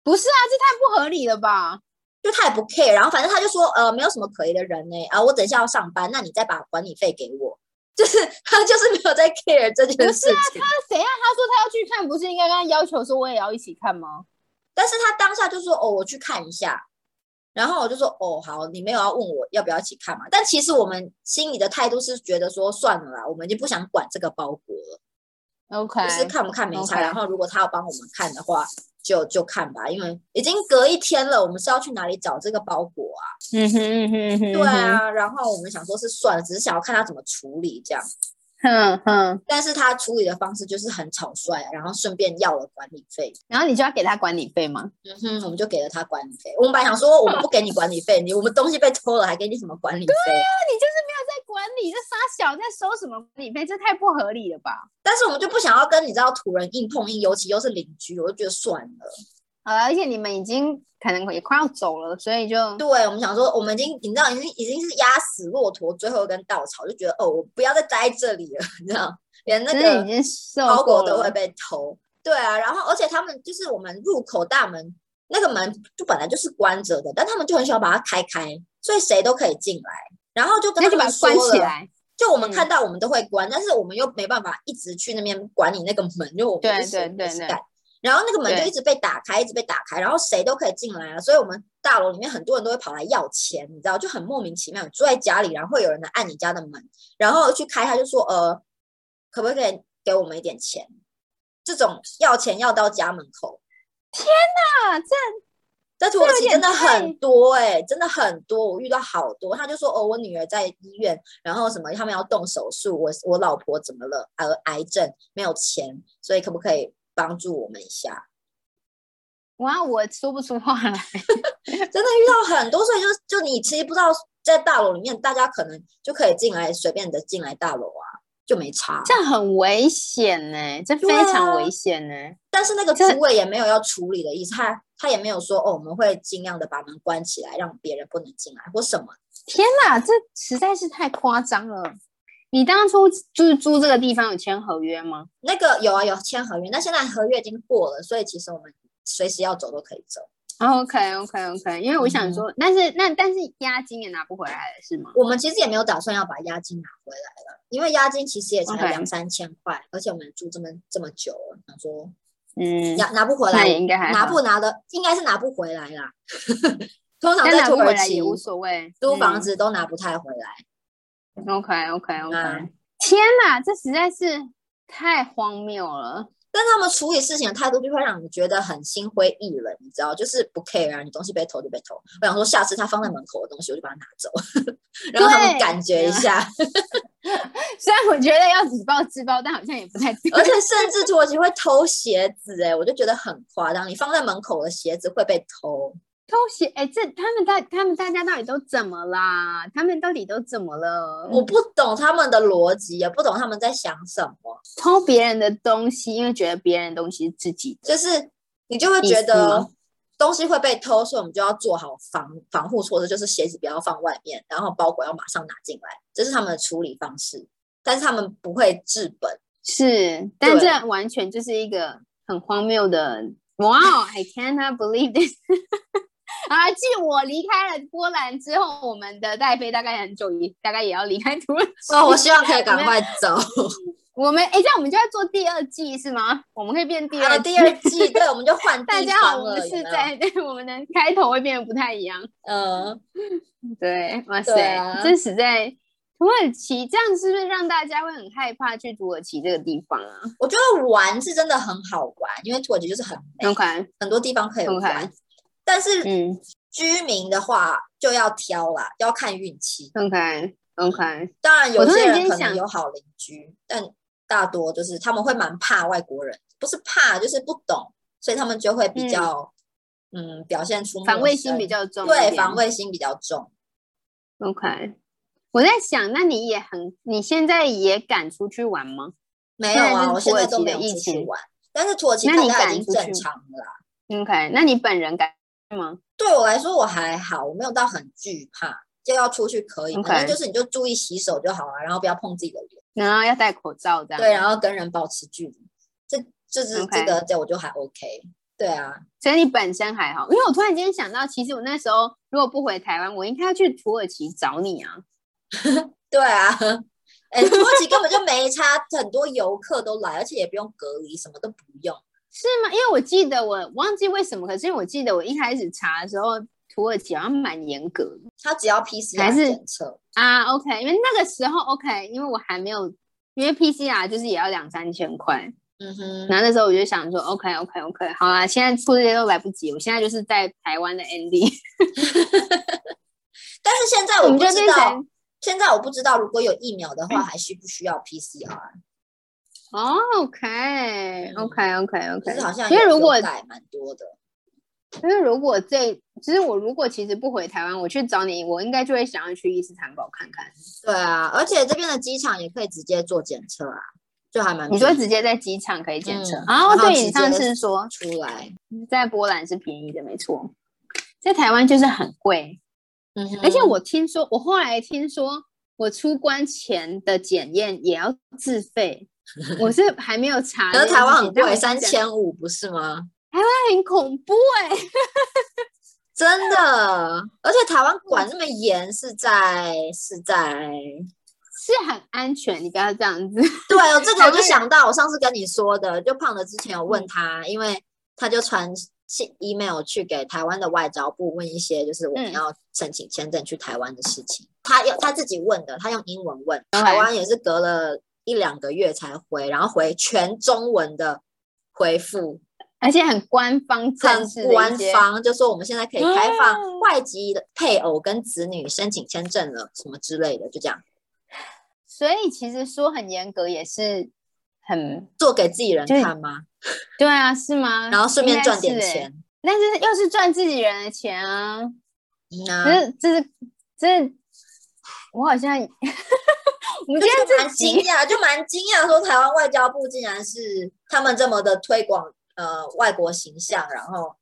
不是啊，这太不合理了吧？就他也不 care，然后反正他就说，呃，没有什么可疑的人呢，啊，我等一下要上班，那你再把管理费给我。就是他就是没有在 care 这件事情。不是啊，他谁啊？他说他要去看，不是应该跟他要求说我也要一起看吗？但是他当下就说哦，我去看一下。然后我就说哦，好，你没有要问我要不要一起看嘛？但其实我们心里的态度是觉得说算了啦，我们已经不想管这个包裹了。OK，就是看不看没差。然后如果他要帮我们看的话。就就看吧，因为已经隔一天了，我们是要去哪里找这个包裹啊？嗯哼嗯哼哼，对啊，然后我们想说是算了，只是想要看他怎么处理这样。哼哼，但是他处理的方式就是很草率，然后顺便要了管理费，然后你就要给他管理费吗？嗯哼，我们就给了他管理费。我们本来想说我们不给你管理费，你我们东西被偷了还给你什么管理费？对啊，你就是没有在管理，这傻小在收什么管理费？这太不合理了吧？但是我们就不想要跟你知道土人硬碰硬，尤其又是邻居，我就觉得算了。好了，而且你们已经。可能也快要走了，所以就对我们想说，我们已经你知道，已经已经是压死骆驼最后一根稻草，就觉得哦，我不要再待这里了，你知道，连那个包裹都会被偷。对啊，然后而且他们就是我们入口大门那个门就本来就是关着的，但他们就很喜欢把它开开，所以谁都可以进来。然后就跟他们说了，就我们看到我们都会关，但是我们又没办法一直去那边管你那个门，因为我们是对对对对。然后那个门就一直被打开，一直被打开，然后谁都可以进来啊。所以我们大楼里面很多人都会跑来要钱，你知道，就很莫名其妙。住在家里，然后会有人来按你家的门，然后去开，他就说：“呃，可不可以给我们一点钱？”这种要钱要到家门口。天哪，这在土耳其真的很多哎，真的很多，我遇到好多。他就说：“哦，我女儿在医院，然后什么他们要动手术，我我老婆怎么了？呃，癌症，没有钱，所以可不可以？”帮助我们一下，哇！我说不出话来，真的遇到很多，所以就就你其实不知道，在大楼里面，大家可能就可以进来，随便的进来大楼啊，就没差。这样很危险呢，这非常危险呢。但是那个主委也没有要处理的意思，他他也没有说哦，我们会尽量的把门关起来，让别人不能进来或什么。天哪，这实在是太夸张了。你当初就是租这个地方有签合约吗？那个有啊，有签合约。那现在合约已经过了，所以其实我们随时要走都可以走。OK OK OK，因为我想说，但是那但是押金也拿不回来了，是吗？我们其实也没有打算要把押金拿回来了，因为押金其实也才两三千块，而且我们住这么这么久了，想说，嗯，拿拿不回来，应该还拿不拿的，应该是拿不回来啦。通常在土耳其无所谓，租房子都拿不太回来。OK OK OK，天哪，这实在是太荒谬了。但他们处理事情的态度就会让你觉得很心灰意冷，你知道，就是不 care 啊，你东西被偷就被偷。我想说，下次他放在门口的东西，我就把它拿走，让他们感觉一下。虽然我觉得要自暴自暴，但好像也不太对。而且甚至土耳其会偷鞋子，哎，我就觉得很夸张。你放在门口的鞋子会被偷。偷鞋哎，这他们大他们大家到底都怎么啦？他们到底都怎么了？我不懂他们的逻辑，也不懂他们在想什么。偷别人的东西，因为觉得别人的东西是自己的，就是你就会觉得东西会被偷，所以我们就要做好防防护措施，就是鞋子不要放外面，然后包裹要马上拿进来，这是他们的处理方式。但是他们不会治本，是，但这完全就是一个很荒谬的。Wow，I cannot believe this。啊！继我离开了波兰之后，我们的戴飞大概很久，也大概也要离开土耳其。哦，我希望可以赶快走。我们哎，这样我们就要做第二季是吗？我们可以变第二第二季，对，我们就换 大家好，我们是在对我们的开头会变得不太一样。嗯，对，哇塞，这实在土耳其这样是不是让大家会很害怕去土耳其这个地方啊？我觉得玩是真的很好玩，因为土耳其就是很美，很多地方可以玩。但是，嗯，居民的话就要挑啦，要看运气。OK，OK。当然，有些人可能有好邻居，但大多就是他们会蛮怕外国人，不是怕就是不懂，所以他们就会比较，嗯，表现出防卫心比较重。对，防卫心比较重。OK，我在想，那你也很，你现在也敢出去玩吗？没有啊，我现在都没有出去玩。但是土耳其大家已经正常了。OK，那你本人敢？吗？对我来说我还好，我没有到很惧怕，就要出去可以，反正就是你就注意洗手就好了，然后不要碰自己的脸，然后要戴口罩这样。对，然后跟人保持距离，这就是这个，这我就还 OK。对啊，所以你本身还好，因为我突然间想到，其实我那时候如果不回台湾，我应该要去土耳其找你啊。对啊，哎，土耳其根本就没差，很多游客都来，而且也不用隔离，什么都不用。是吗？因为我记得我忘记为什么，可是因为我记得我一开始查的时候，土耳其好像蛮严格的，他只要 PCR 检测啊。OK，因为那个时候 OK，因为我还没有，因为 PCR 就是也要两三千块。嗯哼，然后那时候我就想说 OK OK OK，好啦，现在出这些都来不及，我现在就是在台湾的 ND。但是现在我不知道，现在我不知道如果有疫苗的话，还需不需要 PCR？哦，OK，OK，OK，OK，其实好像因为如果改蛮多的，因为如果这其实我如果其实不回台湾，我去找你，我应该就会想要去伊斯坦堡看看。对啊，而且这边的机场也可以直接做检测啊，就还蛮。你说直接在机场可以检测？哦，对，你上次说出来在波兰是便宜的，没错，在台湾就是很贵。嗯，而且我听说，我后来听说，我出关前的检验也要自费。我是还没有查，可是台湾很贵，三千五不是吗？台湾很恐怖哎，真的，而且台湾管那么严，是在是在是很安全，你不要这样子。对哦，这个我就想到我上次跟你说的，就胖的之前有问他，因为他就传信 email 去给台湾的外交部问一些，就是我们要申请签证去台湾的事情。他用他自己问的，他用英文问，台湾也是隔了一两个月才回，然后回全中文的回复，而且很官方，很官方，就说我们现在可以开放外籍的配偶跟子女申请签证了，什么之类的，就这样。所以其实说很严格也是很做给自己人看吗？对啊，是吗？然后顺便赚点钱，但是又是赚自己人的钱啊！可是这是这是。我好像，我们今天蛮惊讶，就蛮惊讶，说台湾外交部竟然是他们这么的推广呃外国形象，然后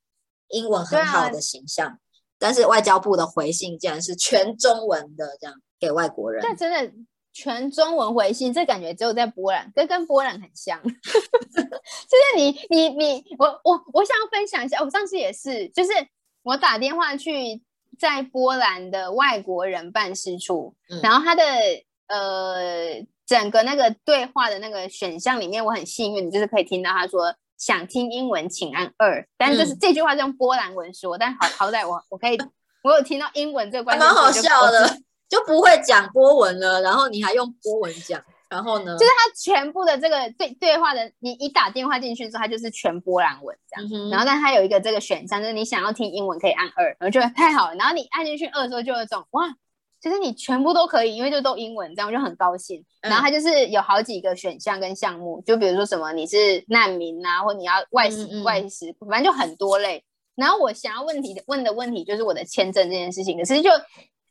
英文很好的形象，但是外交部的回信竟然是全中文的，这样给外国人。但真的全中文回信，这感觉只有在波兰，跟跟波兰很像。就是你你你，我我我想要分享一下，我上次也是，就是我打电话去。在波兰的外国人办事处，然后他的呃整个那个对话的那个选项里面，我很幸运，就是可以听到他说想听英文请按二，但是就是这句话是用波兰文说，但好好歹我我可以我有听到英文这个关蛮好笑的，就不会讲波文了，然后你还用波文讲。然后呢？就是他全部的这个对对话的，你一打电话进去之后，它就是全波兰文这样。然后，但它有一个这个选项，就是你想要听英文可以按二，然后就太好了。然后你按进去二的时候，就有种哇，其实你全部都可以，因为就都英文，这样我就很高兴。然后它就是有好几个选项跟项目，就比如说什么你是难民啊，或你要外食外食，反正就很多类。然后我想要问题问的问题就是我的签证这件事情，可是就。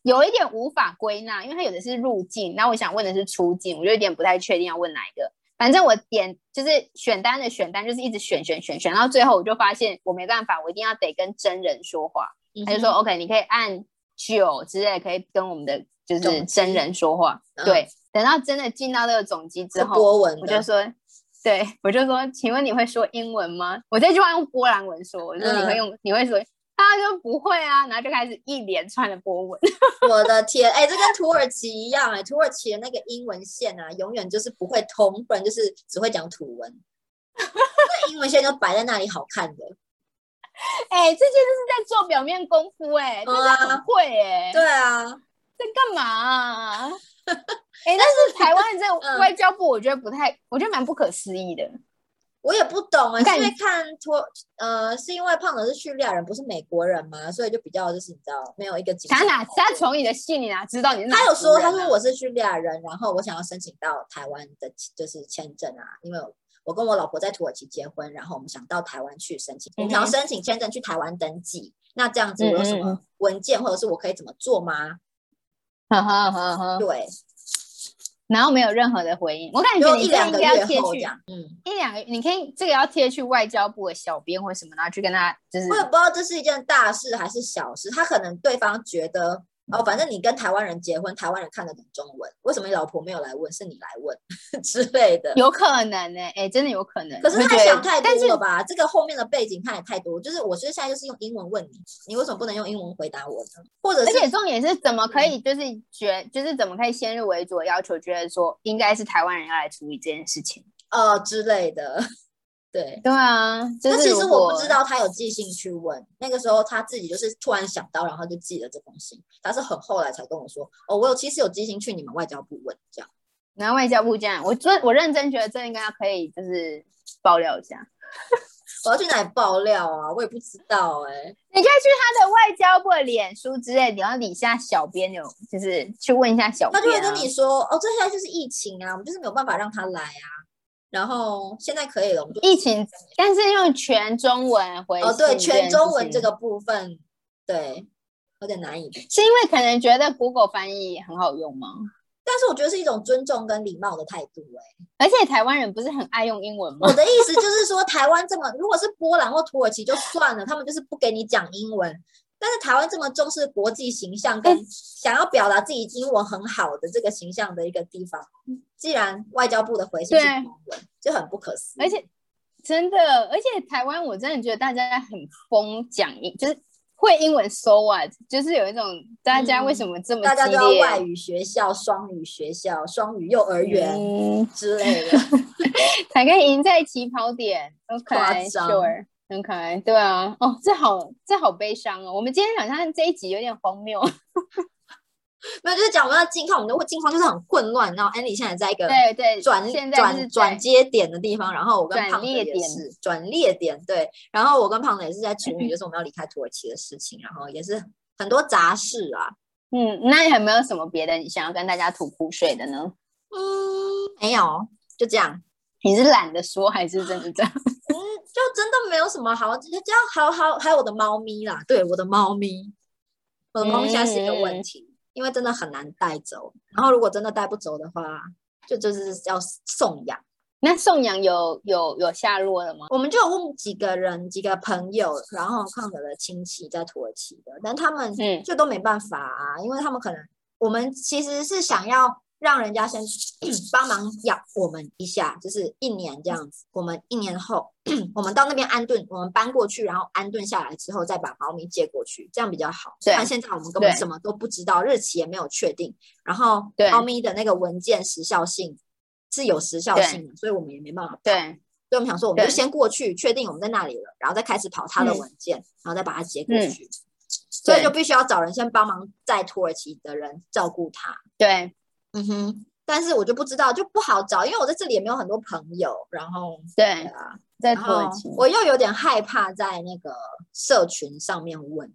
有一点无法归纳，因为它有的是入境，那我想问的是出境，我就有点不太确定要问哪一个。反正我点就是选单的选单，就是一直选选选选，到最后我就发现我没办法，我一定要得跟真人说话。他就说 OK，你可以按九之类，可以跟我们的就是真人说话。对，等到真的进到那个总机之后，我就说，对我就说，请问你会说英文吗？我这句话用波兰文说，我说你会用，你会说。他就不会啊，然后就开始一连串的波纹。我的天，哎，这跟土耳其一样哎，土耳其的那个英文线啊，永远就是不会通，不然就是只会讲土文。那英文线就摆在那里好看的。哎，这些都是在做表面功夫哎，真的很会哎。对啊，在干嘛？啊 哎，但是台湾这外交部，我觉得不太，我觉得蛮不可思议的。我也不懂啊，因为看托呃，是因为胖的是叙利亚人，不是美国人嘛，所以就比较就是你知道，没有一个。他哪？他从你的信里哪知道你是？他有说，他说我是叙利亚人，然后我想要申请到台湾的，就是签证啊，因为我跟我老婆在土耳其结婚，然后我们想到台湾去申请，我们想要申请签证去台湾登记，那这样子有什么文件，或者是我可以怎么做吗？哈哈哈哈对。然后没有任何的回应，我感觉你这应该要贴去，嗯，一两个，你可以这个要贴去外交部的小编或什么，然后去跟他就是。我也不知道这是一件大事还是小事，他可能对方觉得。哦，反正你跟台湾人结婚，台湾人看得懂中文，为什么你老婆没有来问，是你来问 之类的？有可能呢，哎，真的有可能。可是他想太多了吧？这个后面的背景他也太多，就是我觉得现在就是用英文问你，你为什么不能用英文回答我呢？或者，而且重点是怎么可以就是觉，就是怎么可以先入为主的要求，觉得说应该是台湾人要来处理这件事情，呃之类的。对对啊，那其实我不知道他有寄信去问，那个时候他自己就是突然想到，然后就寄了这封信。他是很后来才跟我说，哦，我有其实有寄信去你们外交部问这样。然后外交部这样，我真我认真觉得这应该可以就是爆料一下。我要去哪里爆料啊？我也不知道哎。你可以去他的外交部的脸书之类，然后底下小编有就是去问一下小编，他就会跟你说，哦，这现在就是疫情啊，我们就是没有办法让他来啊。然后现在可以了，我们就疫情，但是用全中文回哦，对，全中文这个部分，对，有点难以，是因为可能觉得 Google 翻译很好用吗？但是我觉得是一种尊重跟礼貌的态度，哎，而且台湾人不是很爱用英文吗？我的意思就是说，台湾这么，如果是波兰或土耳其就算了，他们就是不给你讲英文。但是台湾这么重视国际形象，跟想要表达自己英文很好的这个形象的一个地方，既然外交部的回信是中文，就很不可思议。而且，真的，而且台湾我真的觉得大家很疯讲英，就是会英文 so what，就是有一种大家为什么这么大家都要外语学校、双语学校、双语幼儿园之类的，才可以赢在起跑点。OK，Sure，很可爱，对啊，哦，这好，这好悲伤哦。我们今天好像这一集有点荒谬。没有，就是讲我们的境况，我们的境况就是很混乱。然后 Andy 现在在一个对对转转转接点的地方，然后我跟胖子也是转列点，对。然后我跟胖子也是在处理，就是我们要离开土耳其的事情，然后也是很多杂事啊。嗯，那你有没有什么别的你想要跟大家吐苦水的呢？嗯，没有，就这样。你是懒得说还是真的这样？嗯，就真的没有什么好，就这样。还有还有还有我的猫咪啦，对，我的猫咪，我的猫咪现在是一个问题。因为真的很难带走，然后如果真的带不走的话，就就是要送养。那送养有有有下落了吗？我们就有问几个人、几个朋友，然后看我的亲戚在土耳其的，但他们就都没办法啊，因为他们可能我们其实是想要。让人家先 帮忙养我们一下，就是一年这样子。我们一年后，我们到那边安顿，我们搬过去，然后安顿下来之后，再把猫咪接过去，这样比较好。但现在我们根本什么都不知道，日期也没有确定。然后猫咪的那个文件时效性是有时效性的，所以我们也没办法。对，所以我们想说，我们就先过去，确定我们在那里了，然后再开始跑它的文件，然后再把它接过去。所以就必须要找人先帮忙在土耳其的人照顾它。对。嗯哼，但是我就不知道，就不好找，因为我在这里也没有很多朋友。然后，对啊，在土耳其，我又有点害怕在那个社群上面问。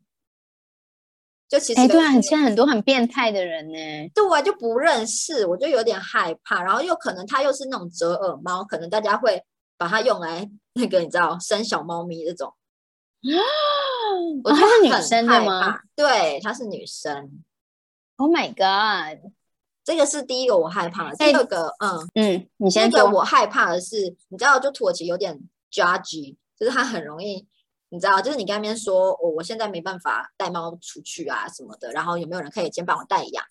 就其实，哎，对啊，现在很多很变态的人呢，对我就不认识，我就有点害怕。然后又可能它又是那种折耳猫，可能大家会把它用来那个你知道生小猫咪这种。啊，她是女生的吗？对，她是女生。Oh my god！这个是第一个我害怕的，第二个，嗯嗯，你先说。我害怕的是，你知道，就土耳其有点 judge，就是他很容易，你知道，就是你跟那边说，我我现在没办法带猫出去啊什么的，然后有没有人可以先帮我代养？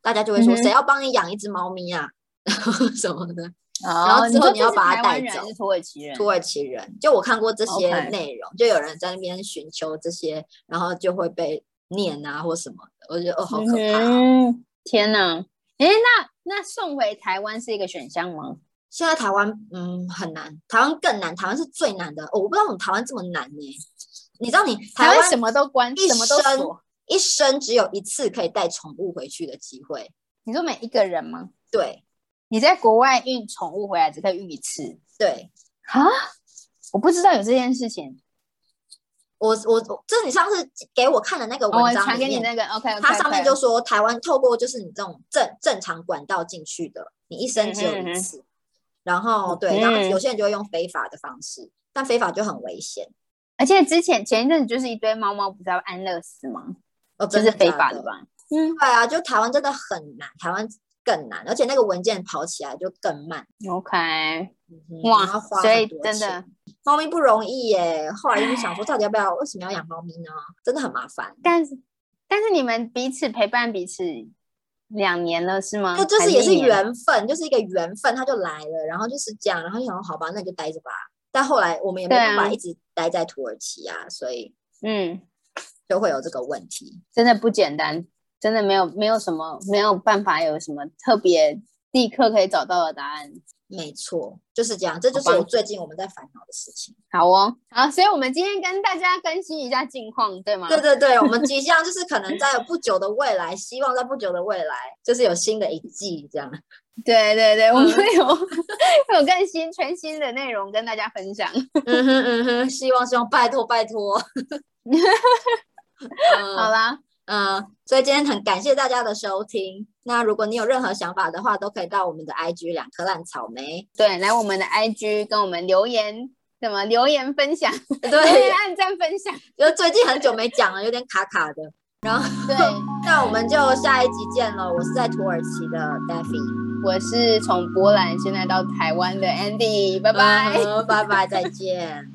大家就会说，谁要帮你养一只猫咪啊？然后什么的，然后之后你要把它带走。土耳其人，土耳其人，就我看过这些内容，就有人在那边寻求这些，然后就会被念啊或什么的，我觉得哦好可怕，天哪！哎，那那送回台湾是一个选项吗？现在台湾嗯很难，台湾更难，台湾是最难的。我不知道怎么台湾这么难呢？你知道你台湾什么都关，什么都锁，一生只有一次可以带宠物回去的机会。你说每一个人吗？对，你在国外运宠物回来只可以运一次。对啊，我不知道有这件事情。我我就是你上次给我看的那个文章里面，那个 OK，它上面就说台湾透过就是你这种正正常管道进去的，你一生只有一次。然后对，然后有些人就会用非法的方式，但非法就很危险。而且之前前一阵子就是一堆猫猫不是要安乐死吗？哦，这是非法的吧？嗯，对啊，就台湾真的很难，台湾更难，而且那个文件跑起来就更慢。OK，哇，所以真的。猫咪不容易耶，后来就想说，到底要不要？为什么要养猫咪呢？真的很麻烦。但是，但是你们彼此陪伴彼此两年了，是吗？就就是也是缘分，就是一个缘分，它就来了，然后就是这样，然后就想说，好吧，那就待着吧。但后来我们也没办法一直待在土耳其啊，所以嗯，就会有这个问题。真的不简单，真的没有没有什么没有办法有什么特别立刻可以找到的答案。没错，就是这样，这就是我最近我们在烦恼的事情。好哦，好，所以我们今天跟大家更新一下近况，对吗？对对对，我们即将就是可能在不久的未来，希望在不久的未来，就是有新的一季这样。对对对，我们有 有更新全新的内容跟大家分享。嗯哼嗯哼，希望希望，拜托拜托。好啦。嗯，所以今天很感谢大家的收听。那如果你有任何想法的话，都可以到我们的 IG 两颗烂草莓，对，来我们的 IG 跟我们留言，什么留言分享，对，按赞分享。因为最近很久没讲了，有点卡卡的。然后，对，那我们就下一集见了。我是在土耳其的 Daffy，我是从波兰现在到台湾的 Andy，拜拜，拜拜，再见。